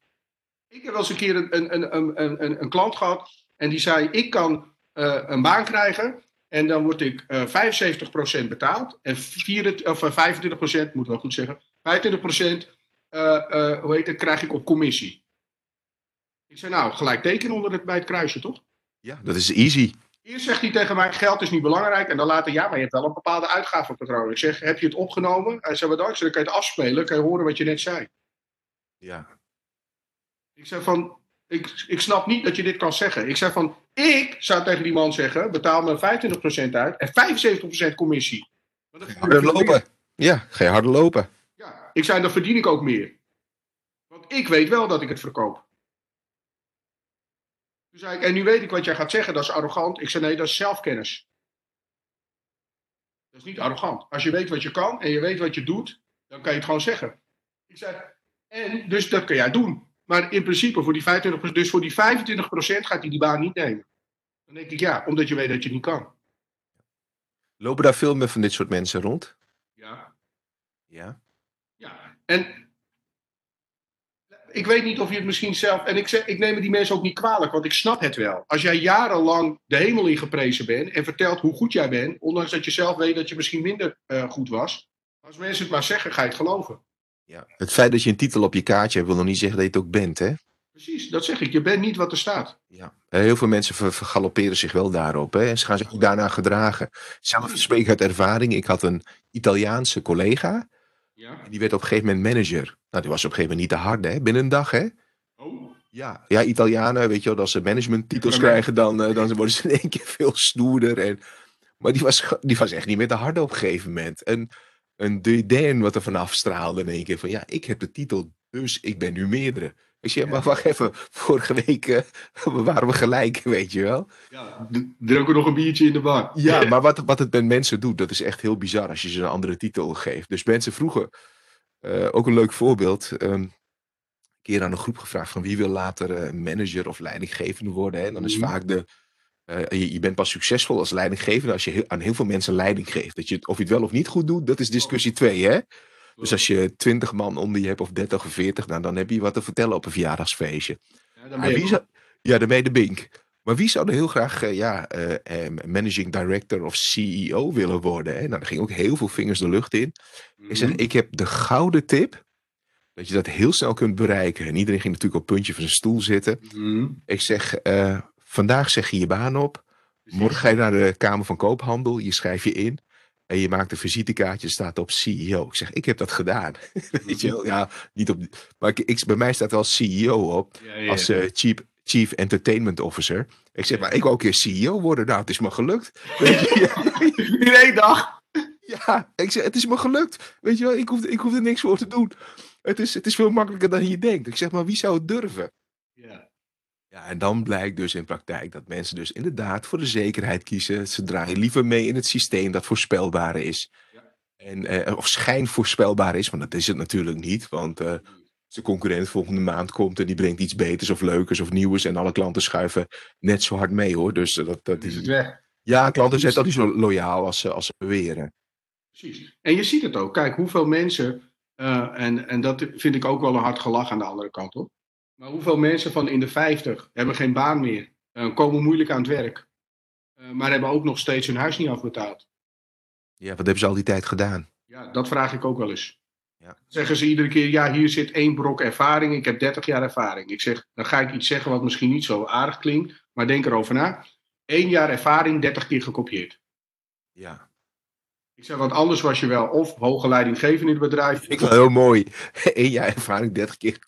Ik heb wel eens een keer een, een, een, een, een klant gehad. En die zei, ik kan uh, een baan krijgen. En dan word ik uh, eh, 75% betaald. En 4, of 25%, moet wel goed zeggen. 25% uh, hoe heet het, krijg ik op commissie. Ik zei, nou, gelijk tekenen onder het, bij het kruisje, toch? Ja, dat is easy. Eerst zegt hij tegen mij, geld is niet belangrijk. En dan later, ja, maar je hebt wel een bepaalde uitgavenpatroon. Ik zeg, heb je het opgenomen? Hij zei, wat dan? Ik dan kan je het afspelen, kan je horen wat je net zei. Ja. Ik zeg van, ik, ik snap niet dat je dit kan zeggen. Ik zeg van, ik zou tegen die man zeggen, betaal me 25% uit en 75% commissie. Harder lopen. Ja, ga je harder lopen. Ja, ik zei, dan verdien ik ook meer. Want ik weet wel dat ik het verkoop. Toen zei ik, en nu weet ik wat jij gaat zeggen, dat is arrogant. Ik zei, nee, dat is zelfkennis. Dat is niet arrogant. Als je weet wat je kan en je weet wat je doet, dan kan je het gewoon zeggen. Ik zei, en dus dat kun jij doen. Maar in principe, voor die 25%, dus voor die 25% gaat hij die baan niet nemen. Dan denk ik ja, omdat je weet dat je het niet kan. Lopen daar veel meer van dit soort mensen rond? Ja. Ja. Ja. En ik weet niet of je het misschien zelf. En ik, zeg, ik neem die mensen ook niet kwalijk, want ik snap het wel. Als jij jarenlang de hemel in geprezen bent en vertelt hoe goed jij bent, ondanks dat je zelf weet dat je misschien minder uh, goed was. Als mensen het maar zeggen, ga je het geloven. Ja. Het feit dat je een titel op je kaartje hebt, wil nog niet zeggen dat je het ook bent, hè? Precies, dat zeg ik. Je bent niet wat er staat. Ja. Heel veel mensen ver vergalopperen zich wel daarop. Hè? En ze gaan zich ook daarna gedragen. Zelf spreek ik uit ervaring. Ik had een Italiaanse collega. Ja. Die werd op een gegeven moment manager. Nou, die was op een gegeven moment niet te hard, hè? Binnen een dag, hè? Oh. Ja, ja Italianen, weet je wel, als ze managementtitels krijgen, dan, uh, dan worden ze in één keer veel stoerder. En, maar die was, die was echt niet meer te hard op een gegeven moment. En een dédain wat er vanaf straalde in één keer van, ja, ik heb de titel, dus ik ben nu meerdere. Ik zeg, maar wacht even, vorige week uh, waren we gelijk, weet je wel. Ja, dronken nog een biertje in de bar. Ja, maar wat, wat het met mensen doet, dat is echt heel bizar als je ze een andere titel geeft. Dus mensen vroegen, uh, ook een leuk voorbeeld, um, een keer aan een groep gevraagd van wie wil later uh, manager of leidinggevende worden. Hè? En dan is mm. vaak de, je, je, bent pas succesvol als leidinggevende als je heel, aan heel veel mensen leiding geeft. Dat je, of je het wel of niet goed doet, dat is discussie 2, hè? Dus als je twintig man onder je hebt, of 30 of 40, nou, dan heb je wat te vertellen op een verjaardagsfeestje. Ja, dan ben je, zou, ja, dan ben je de bink. Maar wie zou er heel graag uh, ja, uh, managing director of CEO willen worden? Hè? Nou, er ging ook heel veel vingers de lucht in. Mm. Ik zeg, mhm. ik heb de gouden tip dat je dat heel snel kunt bereiken. En iedereen ging natuurlijk op het puntje van zijn stoel zitten. Mm. Ik zeg, uh, vandaag zeg je je baan op. Morgen ga je naar de Kamer van Koophandel. Je schrijf je in. En je maakt een visitekaartje, staat op CEO. Ik zeg, ik heb dat gedaan. Weet je wel? Ja, niet op. Maar ik, bij mij staat wel CEO op. Als uh, chief, chief Entertainment Officer. Ik zeg, maar ik wil ook een keer CEO worden. Nou, het is me gelukt. Weet je? In één dag. Ja, ik zeg, het is me gelukt. Weet je wel, ik hoef, ik hoef er niks voor te doen. Het is, het is veel makkelijker dan je denkt. Ik zeg, maar wie zou het durven? Ja. Ja, en dan blijkt dus in praktijk dat mensen dus inderdaad voor de zekerheid kiezen. Ze draaien liever mee in het systeem dat voorspelbaar is. Ja. En, eh, of schijnvoorspelbaar is, want dat is het natuurlijk niet. Want uh, zijn concurrent volgende maand komt en die brengt iets beters of leukers of nieuws. En alle klanten schuiven net zo hard mee hoor. Dus dat, dat is het weg. Ja, klanten zijn dat niet zo loyaal als, als ze beweren. Precies. En je ziet het ook. Kijk, hoeveel mensen, uh, en, en dat vind ik ook wel een hard gelach aan de andere kant op. Maar hoeveel mensen van in de 50 hebben geen baan meer, uh, komen moeilijk aan het werk, uh, maar hebben ook nog steeds hun huis niet afbetaald? Ja, wat hebben ze al die tijd gedaan? Ja, dat vraag ik ook wel eens. Ja. Zeggen ze iedere keer, ja, hier zit één brok ervaring, ik heb 30 jaar ervaring. Ik zeg, dan ga ik iets zeggen wat misschien niet zo aardig klinkt, maar denk erover na. Eén jaar ervaring, 30 keer gekopieerd. Ja. Ik zeg, want anders was je wel of hoge leidinggevende in het bedrijf. Ik wel heel mooi. Eén jaar ervaring, 30 keer.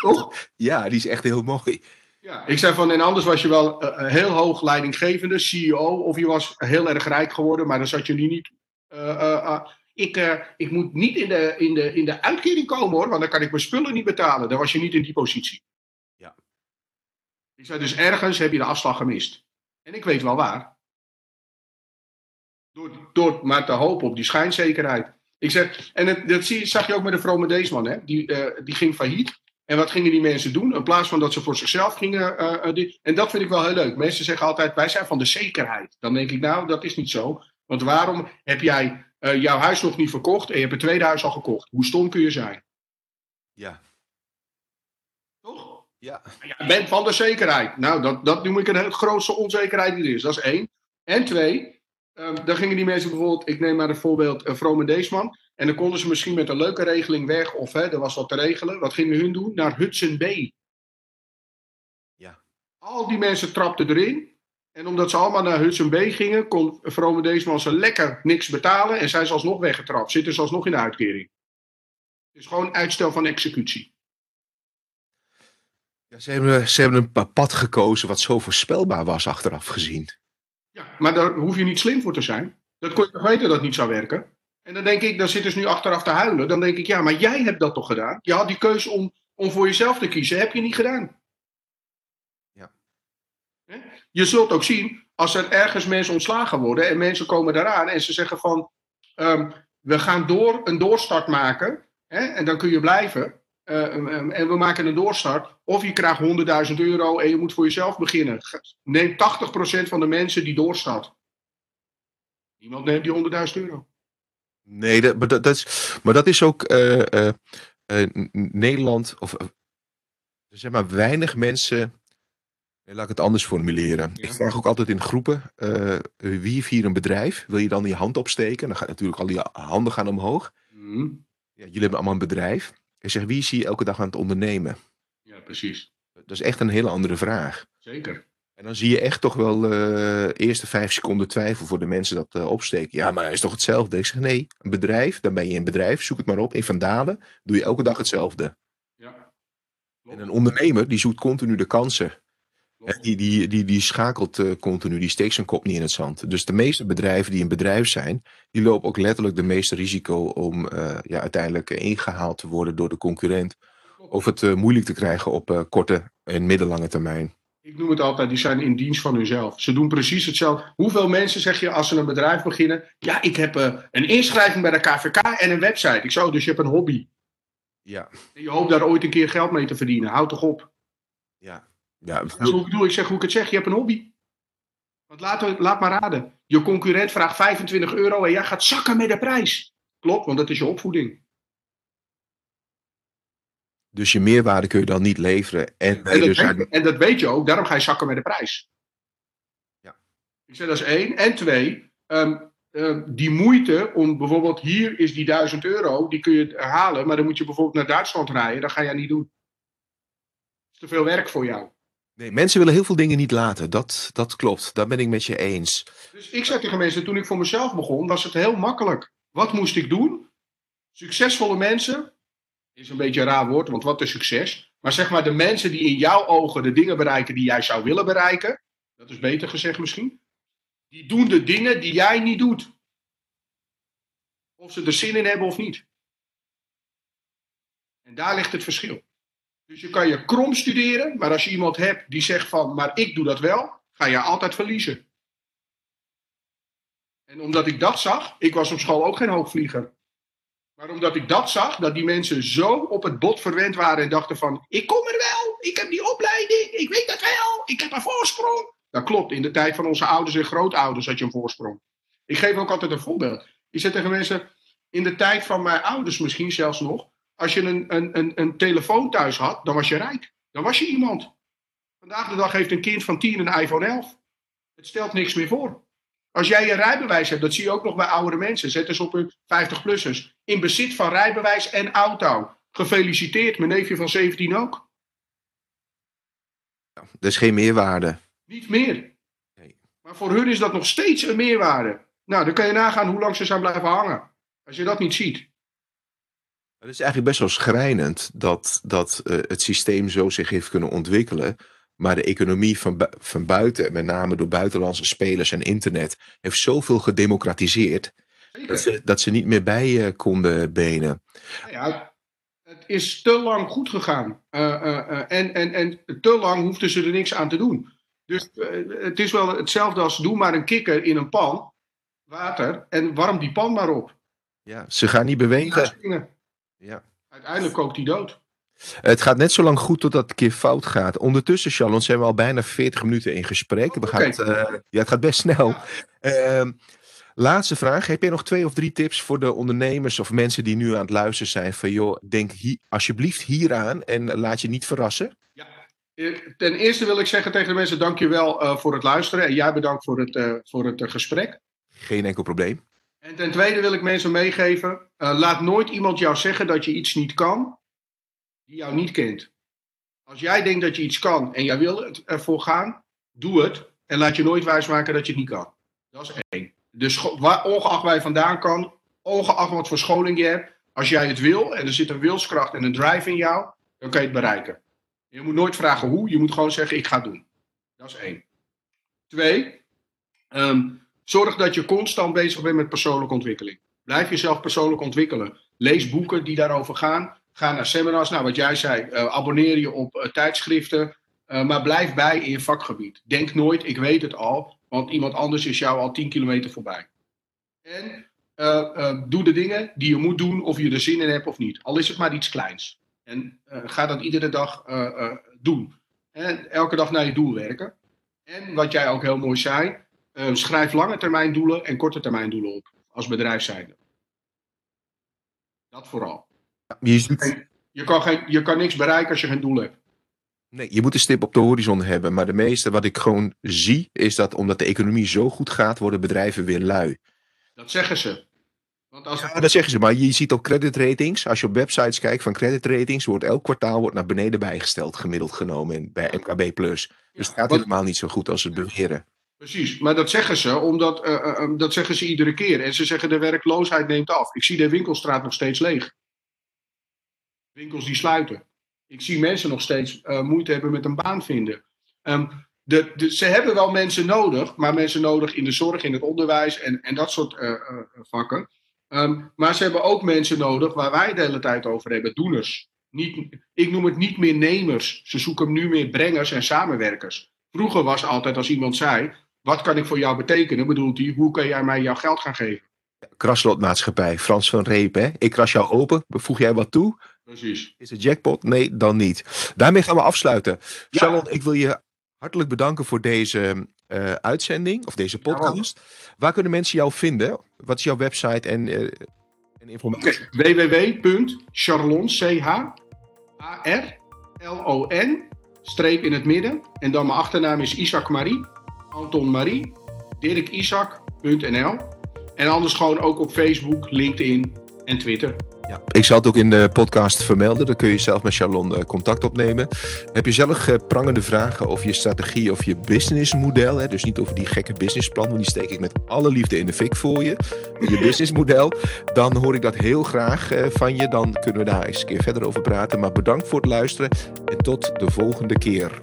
Toch? Ja, die is echt heel mooi. Ja, ik zeg van, en anders was je wel uh, heel hoog leidinggevende, CEO, of je was heel erg rijk geworden, maar dan zat je nu niet. Uh, uh, ik, ik moet niet in de, in, de, in de uitkering komen hoor, want dan kan ik mijn spullen niet betalen. Dan was je niet in die positie. Ja. Ik zei dus ergens heb je de afslag gemist. En ik weet wel waar. Door, door maar te hopen op die schijnzekerheid. Ik zeg, en het, dat zie, zag je ook met de vrome Deesman, hè? Die, uh, die ging failliet. En wat gingen die mensen doen? In plaats van dat ze voor zichzelf gingen. Uh, uh, die, en dat vind ik wel heel leuk. Mensen zeggen altijd: wij zijn van de zekerheid. Dan denk ik, nou, dat is niet zo. Want waarom heb jij jouw huis nog niet verkocht en je hebt het tweede huis al gekocht? Hoe stom kun je zijn? Ja. Toch? Ja. Je bent van de zekerheid. Nou, dat, dat noem ik een grootste onzekerheid die er is. Dat is één. En twee, Um, dan gingen die mensen bijvoorbeeld, ik neem maar een voorbeeld, uh, Vrome Deesman. En dan konden ze misschien met een leuke regeling weg, of hè, er was wat te regelen. Wat gingen hun doen? Naar Hudson Bay. Ja. Al die mensen trapten erin. En omdat ze allemaal naar Hudson Bay gingen, kon Vrome Deesman ze lekker niks betalen. En zijn ze alsnog weggetrapt. Zitten ze alsnog in de uitkering. Het is gewoon uitstel van executie. Ja, ze, hebben, ze hebben een pad gekozen wat zo voorspelbaar was achteraf gezien. Maar daar hoef je niet slim voor te zijn. Dat kon je toch weten dat het niet zou werken. En dan denk ik, dan zitten ze nu achteraf te huilen. Dan denk ik, ja, maar jij hebt dat toch gedaan? Je had die keuze om, om voor jezelf te kiezen, heb je niet gedaan. Ja. Je zult ook zien, als er ergens mensen ontslagen worden en mensen komen daaraan en ze zeggen van ehm, we gaan door een doorstart maken hè, en dan kun je blijven. Uh, en we maken een doorstart. Of je krijgt 100.000 euro en je moet voor jezelf beginnen. Neem 80% van de mensen die doorstart. Niemand neemt die 100.000 euro. Nee, dat, maar, dat, dat, is, maar dat is ook uh, uh, Nederland, of zeg maar weinig mensen laat ik het anders formuleren. Ja. Ik vraag ook altijd in groepen, wie heeft hier een bedrijf? Wil je dan je hand opsteken? Dan gaat natuurlijk al die handen gaan omhoog. Mm. Ja, jullie hebben allemaal een bedrijf. Ik zeg, wie is hier elke dag aan het ondernemen? Ja, precies. Dat is echt een hele andere vraag. Zeker. En dan zie je echt toch wel uh, eerste vijf seconden twijfel voor de mensen dat uh, opsteken. Ja, maar is toch hetzelfde? Ik zeg, nee, een bedrijf, dan ben je een bedrijf, zoek het maar op. In Vandalen doe je elke dag hetzelfde. Ja. En een ondernemer, die zoekt continu de kansen. Die, die, die, die schakelt uh, continu, die steekt zijn kop niet in het zand. Dus de meeste bedrijven die een bedrijf zijn, die lopen ook letterlijk de meeste risico om uh, ja, uiteindelijk ingehaald te worden door de concurrent. Of het uh, moeilijk te krijgen op korte en middellange termijn. Ik noem het altijd, die zijn in dienst van hunzelf. Ze doen precies hetzelfde. Hoeveel mensen zeg je als ze een bedrijf beginnen? Ja, ik heb een inschrijving bij de KVK en een website. Ik zou, dus je hebt een hobby. Ja. En je hoopt daar ooit een keer geld mee te verdienen. Houd toch op. Ja, ja, ik bedoel, ik zeg hoe ik het zeg, je hebt een hobby. Want laat, laat maar raden. Je concurrent vraagt 25 euro en jij gaat zakken met de prijs. Klopt, want dat is je opvoeding. Dus je meerwaarde kun je dan niet leveren. En, en, dat, dus weet, en dat weet je ook, daarom ga je zakken met de prijs. Ja. Ik zeg dat is één. En twee, um, um, die moeite om bijvoorbeeld hier is die 1000 euro, die kun je halen, maar dan moet je bijvoorbeeld naar Duitsland rijden. Dat ga jij niet doen. Dat is te veel werk voor jou. Mensen willen heel veel dingen niet laten. Dat, dat klopt. Daar ben ik met je eens. Dus ik zei tegen mensen, toen ik voor mezelf begon, was het heel makkelijk. Wat moest ik doen? Succesvolle mensen, is een beetje een raar woord, want wat is succes? Maar zeg maar de mensen die in jouw ogen de dingen bereiken die jij zou willen bereiken, dat is beter gezegd misschien, die doen de dingen die jij niet doet. Of ze er zin in hebben of niet. En daar ligt het verschil. Dus je kan je krom studeren, maar als je iemand hebt die zegt van, maar ik doe dat wel, ga je altijd verliezen. En omdat ik dat zag, ik was op school ook geen hoogvlieger. Maar omdat ik dat zag, dat die mensen zo op het bot verwend waren en dachten van, ik kom er wel, ik heb die opleiding, ik weet dat wel, ik heb een voorsprong. Dat klopt, in de tijd van onze ouders en grootouders had je een voorsprong. Ik geef ook altijd een voorbeeld. Ik zeg tegen mensen, in de tijd van mijn ouders misschien zelfs nog, als je een, een, een, een telefoon thuis had, dan was je rijk. Dan was je iemand. Vandaag de dag heeft een kind van 10 een iPhone 11. Het stelt niks meer voor. Als jij een rijbewijs hebt, dat zie je ook nog bij oudere mensen. Zet eens op hun 50-plussers. In bezit van rijbewijs en auto. Gefeliciteerd, mijn neefje van 17 ook. Ja, dat is geen meerwaarde. Niet meer. Nee. Maar voor hun is dat nog steeds een meerwaarde. Nou, dan kan je nagaan hoe lang ze zijn blijven hangen. Als je dat niet ziet. Het is eigenlijk best wel schrijnend dat, dat uh, het systeem zo zich heeft kunnen ontwikkelen. Maar de economie van, bu van buiten, met name door buitenlandse spelers en internet, heeft zoveel gedemocratiseerd. Dat ze, dat ze niet meer bij uh, konden benen. Ja, het is te lang goed gegaan. Uh, en, en, en te lang hoefden ze er niks aan te doen. Dus het is wel hetzelfde als doe maar een kikker in een pan, water, en warm die pan maar op. Ja, ze gaan niet bewegen. Ja. Uiteindelijk kookt hij dood. Het gaat net zo lang goed totdat het een keer fout gaat. Ondertussen, Charlotte, zijn we al bijna 40 minuten in gesprek. Oh, okay. gaat, uh, ja, het gaat best snel. Ja. Uh, laatste vraag. Heb je nog twee of drie tips voor de ondernemers of mensen die nu aan het luisteren zijn? Van joh, denk hier, alsjeblieft hieraan en laat je niet verrassen. Ja. Ten eerste wil ik zeggen tegen de mensen: dankjewel uh, voor het luisteren. En jij bedankt voor het, uh, voor het gesprek. Geen enkel probleem. En ten tweede wil ik mensen meegeven: uh, laat nooit iemand jou zeggen dat je iets niet kan, die jou niet kent. Als jij denkt dat je iets kan en jij wil het ervoor gaan, doe het. En laat je nooit wijsmaken dat je het niet kan. Dat is één. Dus ongeacht waar je vandaan kan, ongeacht wat voor scholing je hebt, als jij het wil en er zit een wilskracht en een drive in jou, dan kan je het bereiken. Je moet nooit vragen hoe, je moet gewoon zeggen: ik ga het doen. Dat is één. Twee, um, Zorg dat je constant bezig bent met persoonlijke ontwikkeling. Blijf jezelf persoonlijk ontwikkelen. Lees boeken die daarover gaan. Ga naar seminars. Nou, wat jij zei, uh, abonneer je op uh, tijdschriften. Uh, maar blijf bij in je vakgebied. Denk nooit, ik weet het al. Want iemand anders is jou al 10 kilometer voorbij. En doe de dingen die je moet doen, of je er zin in hebt of niet. Al is het maar iets kleins. En ga dat iedere dag doen. En elke dag naar je doel werken. En wat jij ook heel mooi zei, schrijf lange termijn doelen en korte termijn doelen op. Als bedrijf zijnde. Dat vooral. Je, ziet... je, kan geen, je kan niks bereiken als je geen doel hebt. Nee, je moet een stip op de horizon hebben. Maar de meeste wat ik gewoon zie, is dat omdat de economie zo goed gaat, worden bedrijven weer lui. Dat zeggen ze. Want als ja, dat zeggen ze. Maar je ziet op creditratings, als je op websites kijkt van creditratings, wordt elk kwartaal wordt naar beneden bijgesteld, gemiddeld genomen bij MKB+. Dus het gaat helemaal niet zo goed als het beweren. Precies, maar dat zeggen ze, omdat uh, uh, dat zeggen ze iedere keer. En ze zeggen de werkloosheid neemt af. Ik zie de winkelstraat nog steeds leeg. Winkels die sluiten. Ik zie mensen nog steeds uh, moeite hebben met een baan vinden. Um, de, ze hebben wel mensen nodig, maar mensen nodig in de zorg, in het onderwijs en, en dat soort vakken. Um, maar ze hebben ook mensen nodig waar wij de hele tijd over hebben, doeners. Niet, ik noem het niet meer nemers. Ze zoeken nu meer brengers en samenwerkers. Vroeger was altijd als iemand zei: wat kan ik voor jou betekenen? Bedoelt hij, hoe kun jij mij jouw geld gaan geven? Kraslotmaatschappij, Frans van Reep. Hè? Ik kras jou open, voeg jij wat toe? Precies. Is het jackpot? Nee, dan niet. Daarmee gaan we afsluiten. Ja. Charlotte, ik wil je hartelijk bedanken voor deze uh, uitzending, of deze podcast. Waar kunnen mensen jou vinden? Wat is jouw website en, uh, en informatie? Okay. www.charlon, C-H-A-R-L-O-N, streep in het midden. En dan mijn achternaam is Isaac Marie. Anton Marie, dirkisaac.nl. En anders gewoon ook op Facebook, LinkedIn en Twitter. Ja, ik zal het ook in de podcast vermelden. Dan kun je zelf met Charlon eh, contact opnemen. Heb je zelf uh, prangende vragen over je strategie of je businessmodel? Hè? Dus niet over die gekke businessplan, want die steek ik met alle liefde in de fik voor je. Je businessmodel. Dan hoor ik dat heel graag uh, van je. Dan kunnen we daar eens een keer verder over praten. Maar bedankt voor het luisteren en tot de volgende keer.